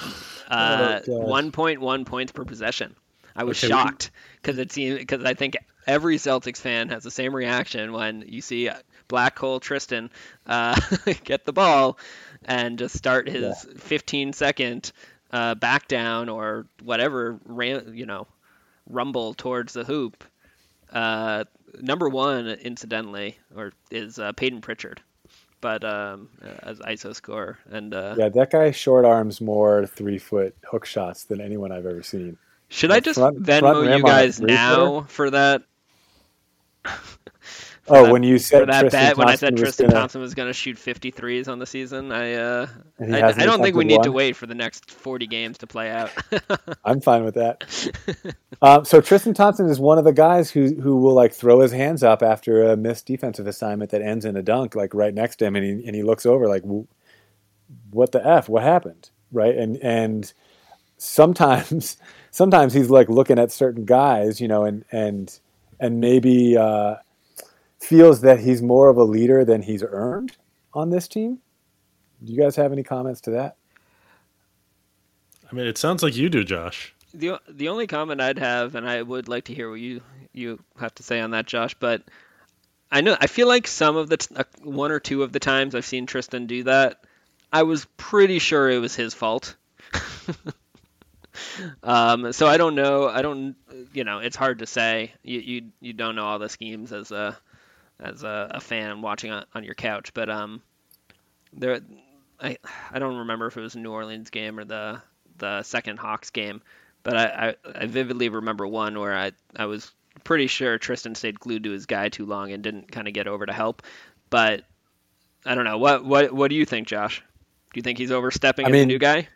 Uh, Oh, 1.1 points per possession. I was Okay, shocked because it seemed because I think every Celtics fan has the same reaction when you see Black Hole Tristan uh, get the ball and just start his 15 second uh, back down or whatever ran you know rumble towards the hoop. Uh, number one, incidentally, or is uh, Payton Pritchard, but um, as ISO scorer and uh, Yeah, that guy short arms more three foot hook shots than anyone I've ever seen. Should The I just front- Venmo front you guys now for that? Oh, that- when you said that Tristan bet, when I Thompson said was Tristan gonna- Thompson was going to shoot 53s on the season, I uh, I, I don't think we need to wait for the next 40 games to play out. I'm fine with that. um, so Tristan Thompson is one of the guys who who will like throw his hands up after a missed defensive assignment that ends in a dunk, like right next to him, and he and he looks over like, "What the f? What happened?" Right? And and sometimes sometimes he's like looking at certain guys, you know, and and and maybe uh, feels that he's more of a leader than he's earned on this team. Do you guys have any comments to that? I mean, it sounds like you do, Josh. the the only comment I'd have, and I would like to hear what you you have to say on that, Josh, but I know I feel like some of the t- uh, one or two of the times I've seen Tristan do that, I was pretty sure it was his fault. um, so I don't know. I don't. You know, it's hard to say. You you, you don't know all the schemes as a as a, a fan watching on, on your couch, but um, there. I I don't remember if it was a New Orleans game or the the second Hawks game, but I, I, I vividly remember one where I, I was pretty sure Tristan stayed glued to his guy too long and didn't kind of get over to help. But I don't know. What what what do you think, Josh? Do you think he's overstepping I as a new guy?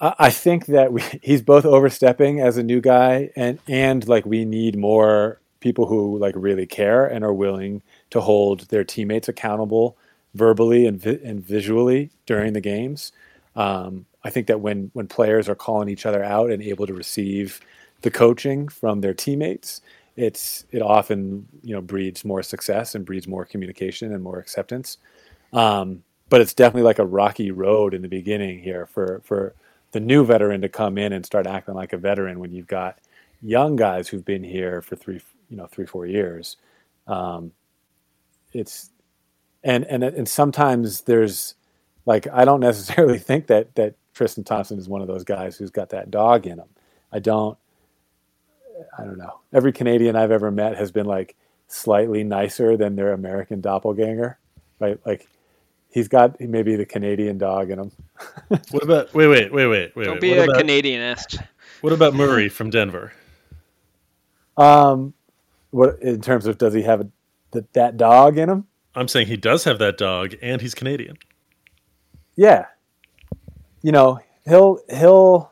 I I think that we, he's both overstepping as a new guy, and and like we need more people who like really care and are willing to hold their teammates accountable verbally and vi- and visually during the games. Um, I think that when when players are calling each other out and able to receive the coaching from their teammates, it's it often you know breeds more success and breeds more communication and more acceptance. Um, but it's definitely like a rocky road in the beginning here for for the new veteran to come in and start acting like a veteran when you've got young guys who've been here for three you know three four years. Um, it's and and and sometimes there's like I don't necessarily think that that Tristan Thompson is one of those guys who's got that dog in him. I don't. I don't know. Every Canadian I've ever met has been like slightly nicer than their American doppelganger, right? Like he's got maybe the Canadian dog in him. What about wait, wait, wait, wait, wait? Don't wait. be what a about, Canadianist. What about Murray from Denver? Um, what in terms of does he have a, that that dog in him? I'm saying he does have that dog, and he's Canadian. Yeah. You know, he'll he'll.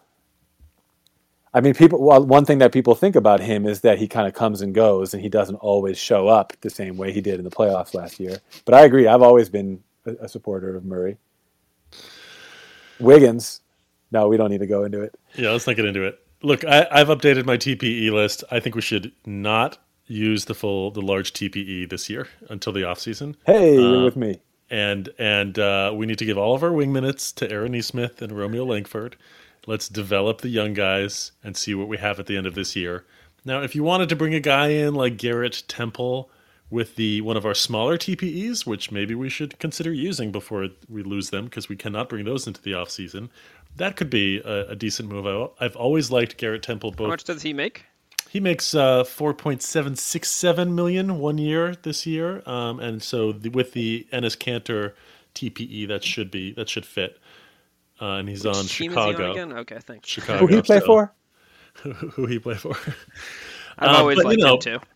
I mean, people. Well, one thing that people think about him is that he kind of comes and goes, and he doesn't always show up the same way he did in the playoffs last year. But I agree. I've always been a, a supporter of Murray. Wiggins. No, we don't need to go into it. Yeah, let's not get into it. Look, I, I've updated my TPE list. I think we should not use the full, the large TPE this year until the off season. Hey, Uh, you're with me. and and uh, we need to give all of our wing minutes to Aaron Nesmith and Romeo Langford. Let's develop the young guys and see what we have at the end of this year. Now, if you wanted to bring a guy in like Garrett Temple with the one of our smaller TPEs, which maybe we should consider using before we lose them because we cannot bring those into the off season, that could be a, a decent move. I, I've always liked Garrett Temple. How much does he make? He makes uh, four point seven six seven million one year this year, um, and so the, with the Enes Kanter TPE, that should be that should fit. Uh, and he's on Which team is he on Chicago. again? Okay, thanks. Chicago. Who he play so- for? Who he play for? I've Uh, always but, you liked know, him too.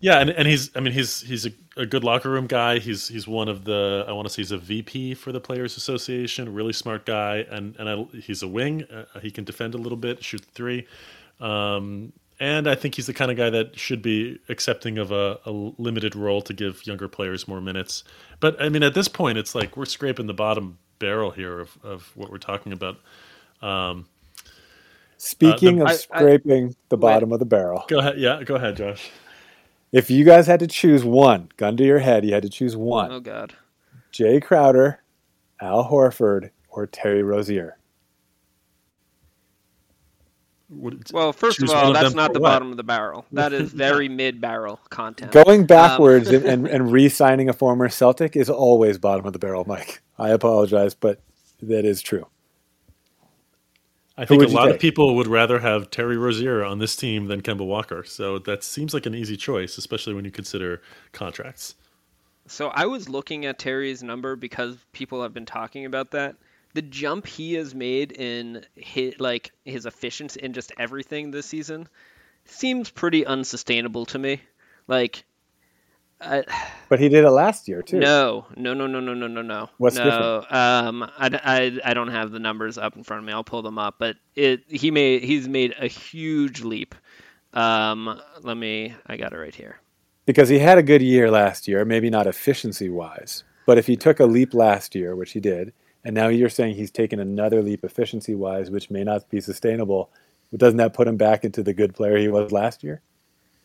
Yeah, and, and he's I mean he's he's a, a good locker room guy. He's he's one of the I want to say he's a VP for the Players Association. Really smart guy, and and I, he's a wing. Uh, he can defend a little bit, shoot three, um, and I think he's the kind of guy that should be accepting of a, a limited role to give younger players more minutes. But I mean, at this point, it's like we're scraping the bottom barrel here of, of what we're talking about. Um, Speaking the- of I- I- scraping the bottom of the barrel, go ahead, yeah, go ahead, Josh. if you guys had to choose one, gun to your head, you had to choose one: Oh God. Jae Crowder, Al Horford, or Terry Rozier. Would Well, first of all, one that's them not the what? bottom of the barrel. That is very mid-barrel content. Going um, backwards and, and, and re-signing a former Celtic is always bottom of the barrel, Mike. I apologize, but that is true. I think a would you lot of people would rather have Terry Rozier on this team than Kemba Walker. So that seems like an easy choice, especially when you consider contracts. So I was looking at Terry's number because people have been talking about that. The jump he has made in his, like his efficiency in just everything this season seems pretty unsustainable to me. Like, I, But he did it last year too. no, no, no, no, no, no, no, no. What's no, um, I, I, I don't have the numbers up in front of me. I'll pull them up. But it he made he's made a huge leap. Um, let me. I got it right here. Because he had a good year last year, maybe not efficiency wise. But if he took a leap last year, which he did, and now you're saying he's taken another leap efficiency wise, which may not be sustainable, doesn't that put him back into the good player he was last year?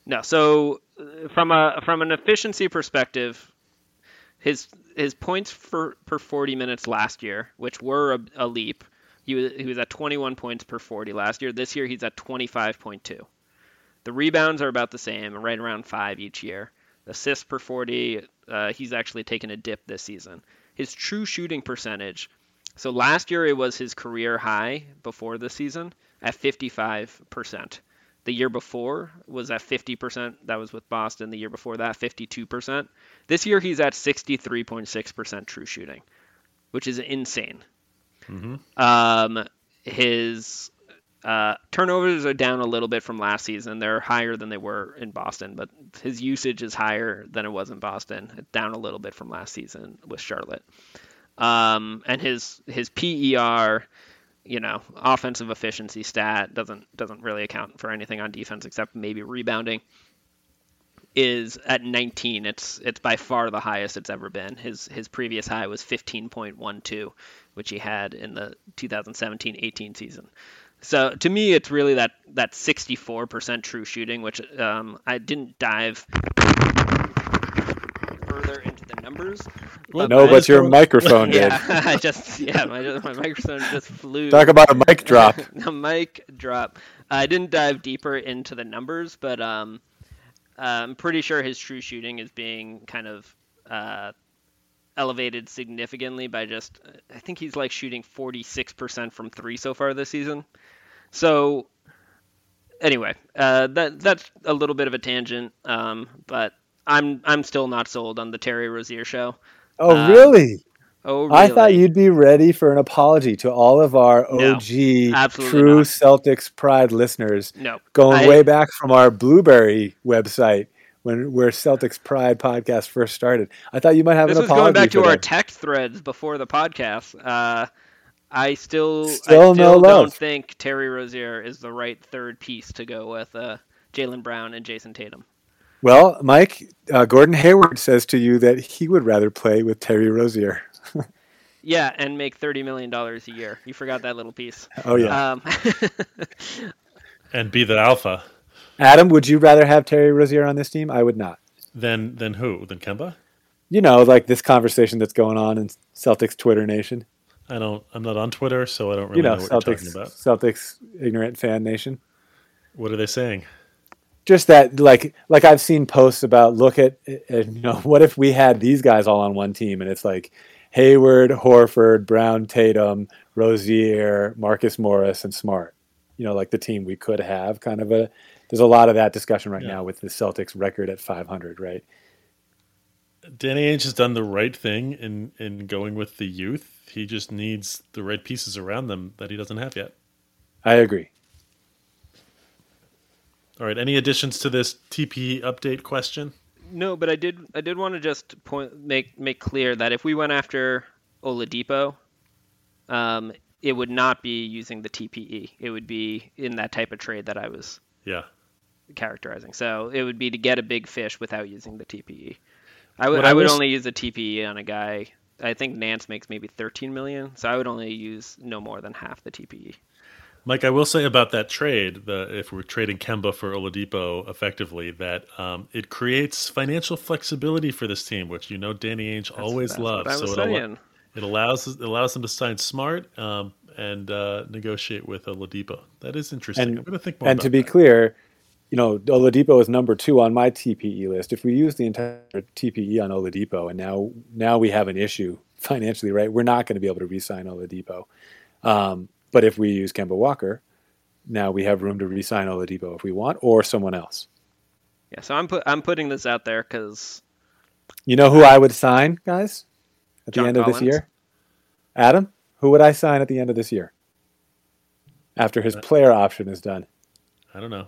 No, so uh, from a from an efficiency perspective, his his points for per 40 minutes last year, which were a, a leap, he was he was at 21 points per 40 last year. This year he's at 25.2. The rebounds are about the same, right around five each year. Assists per 40, uh, he's actually taken a dip this season. His true shooting percentage. So last year it was his career high before the season at 55%. The year before was at 50%. That was with Boston. The year before that, 52%. This year he's at 63.6% true shooting, which is insane. Um, his uh, turnovers are down a little bit from last season. They're higher than they were in Boston, but his usage is higher than it was in Boston. It's down a little bit from last season with Charlotte. Um, and his his PER, you know, offensive efficiency stat doesn't doesn't really account for anything on defense except maybe rebounding. Is at 19. It's it's by far the highest it's ever been. His his previous high was 15.12, which he had in the 2017-18 season. So to me, it's really that that 64% true shooting, which um, I didn't dive further into the numbers. Well, No, but your microphone did. Yeah, I just yeah, my, my microphone just flew. Talk about a mic drop. a mic drop. I didn't dive deeper into the numbers, but um, I'm pretty sure his true shooting is being kind of uh, elevated significantly by just. I think he's like shooting 46% from three so far this season. So anyway, uh, that that's a little bit of a tangent, um, but I'm I'm still not sold on the Terry Rozier show. Oh, Uh, really? Oh, really? I thought you'd be ready for an apology to all of our OG absolutely true not. Celtics pride listeners no going I- way back from our Blueberry website when where Celtics Pride podcast first started. I thought you might have This an was apology going back to for our them. text threads before the podcast. Uh, I still, Still I no still love. don't think Terry Rozier is the right third piece to go with uh, Jaylen Brown and Jayson Tatum. Well, Mike, uh, Gordon Hayward says to you that he would rather play with Terry Rozier. Yeah, and make thirty million dollars a year. You forgot that little piece. Oh yeah, Um, And be the alpha. Adam, would you rather have Terry Rozier on this team? I would not. Then then who? Then Kemba? You know, like this conversation that's going on in Celtics Twitter Nation. I don't. I'm not on Twitter, so I don't really You know, know, what you're Celtics talking about. Celtics ignorant fan nation. What are they saying? just that like like I've seen posts about look at uh, you know what if we had these guys all on one team and it's like Hayward, Horford, Brown, Tatum, Rozier, Marcus Morris, and Smart. You know, like the team we could have. Kind of a there's a lot of that discussion right Yeah. now with the Celtics record at 500, right? Danny Ainge has done the right thing in in going with the youth. He just needs the right pieces around them that he doesn't have yet. I agree. All right. Any additions to this TP update question? no, but I did, I did want to just point, make, make clear that if we went after Oladipo, um, it would not be using the TPE. It would be in that type of trade that I was Yeah. Characterizing. So it would be to get a big fish without using the TPE. I would I I would was- only use a TPE on a guy. I think Nance makes maybe 13 million, so I would only use no more than half the. TPE. Mike, I will say about that trade, the, if we're trading Kemba for Oladipo effectively, that um, it creates financial flexibility for this team, which you know Danny Ainge always That's loves. What I was so it, al- saying. it allows it allows them to sign smart, um, and uh, negotiate with Oladipo. That is interesting. And, I'm going to think more. And to be that. clear, you know, Oladipo is number two on my TPE list. If we use the entire TPE on Oladipo, and now now we have an issue financially, right? We're not going to be able to re-sign Oladipo. Um, but if we use Kemba Walker, now we have room to re-sign Oladipo if we want, or someone else. Yeah, so I'm put I'm putting this out there because you know who I would sign, guys, at John the end of this year. Adam, who would I sign at the end of this year? After his player option is done, I don't know.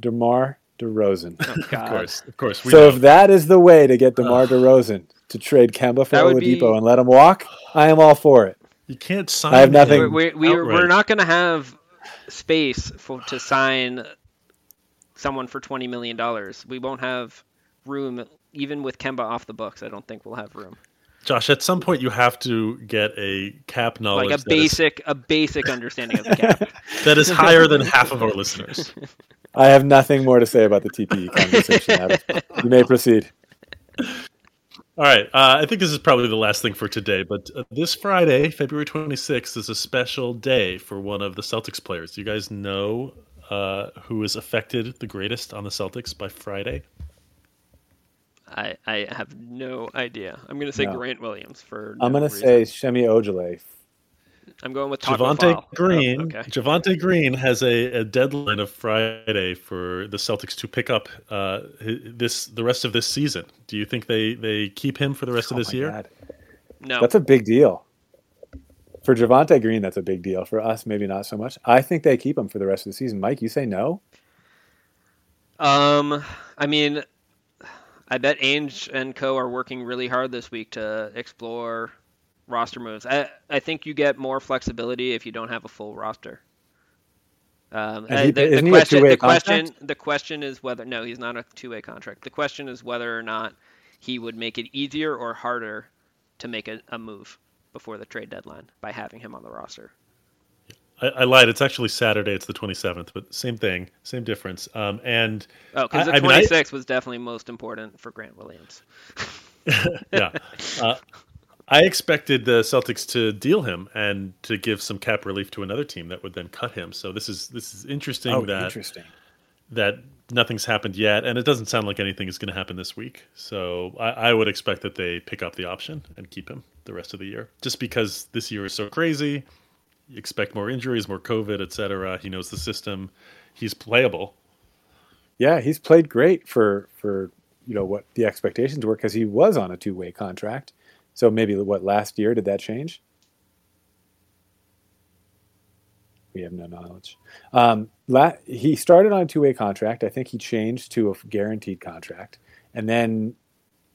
DeMar DeRozan. oh Of course, of course. We so know. if that is the way to get DeMar DeRozan to trade Kemba for That would Oladipo be- and let him walk, I am all for it. you can't sign. I have nothing- him we're, we're, we're not going to have space for to sign someone for twenty million dollars. We won't have room even with Kemba off the books. I don't think we'll have room. Josh, at some point you have to get a cap knowledge Like a that is- basic a basic understanding of the cap. that is higher than half of our listeners. I have nothing more to say about the TPE conversation. You may proceed. All right. Uh, I think this is probably the last thing for today, but uh, this Friday, February 26th, is a special day for one of the Celtics players. You guys know uh, who is affected the greatest on the Celtics by Friday? I, I have no idea. I'm going to say No. Grant Williams for. I'm no going to say Semi Ojeleye. I'm going with Tacko Javonte Fall. Oh, Green. okay. Javonte Green has a, a deadline of Friday for the Celtics to pick up uh, this the rest of this season. Do you think they, they keep him for the rest of Oh this year? God. No. That's a big deal. For Javonte Green, that's a big deal. For us, maybe not so much. I think they keep him for the rest of the season. Mike, you say no? Um, I mean, I bet Ainge and Co are working really hard this week to explore roster moves. I I think you get more flexibility if you don't have a full roster. Um, he- the, the question, the question, the question is whether no, he's not a two-way contract. The question is whether or not he would make it easier or harder to make a, a move before the trade deadline by having him on the roster. I, I lied. It's actually Saturday. It's the 27th, but same thing, same difference. Um, and Oh, because I- the I mean, I- 26th was definitely most important for Grant Williams. yeah. Uh, I expected the Celtics to deal him and to give some cap relief to another team that would then cut him. So this is this is interesting Oh, that interesting. that nothing's happened yet, and it doesn't sound like anything is going to happen this week. So I, I would expect that they pick up the option and keep him the rest of the year, just because this year is so crazy. Expect more injuries, more COVID, etc. He knows the system. He's playable. Yeah, he's played great for for you know what the expectations were because he was on a two way contract. So maybe what last year did that change? We have no knowledge. Um, la- he started on a two way contract. I think he changed to a guaranteed contract, and then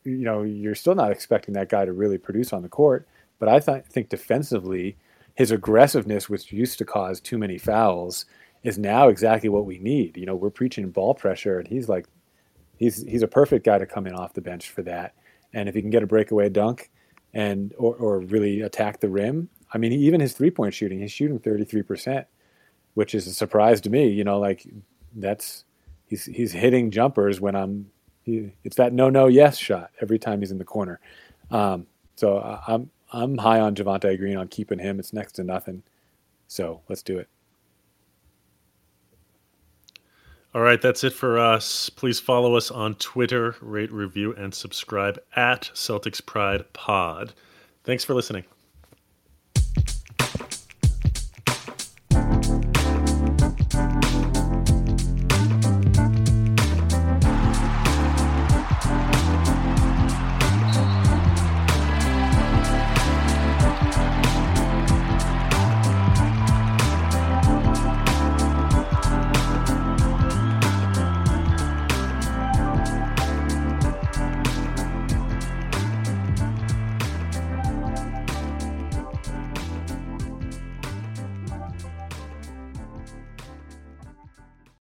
you know you're still not expecting that guy to really produce on the court. But I th- think defensively, his aggressiveness, which used to cause too many fouls, is now exactly what we need. You know, we're preaching ball pressure, and he's like, he's he's a perfect guy to come in off the bench for that. And if he can get a breakaway dunk, and or, or really attack the rim, I mean, even his three point shooting, he's shooting thirty three percent, which is a surprise to me. You know, like that's he's he's hitting jumpers when I'm. It's that no no yes shot every time he's in the corner. Um, so I, I'm I'm high on Javonte Green on keeping him. It's next to nothing. So let's do it. All right, that's it for us. Please follow us on Twitter, rate, review, and subscribe at Celtics Pride Pod. Thanks for listening.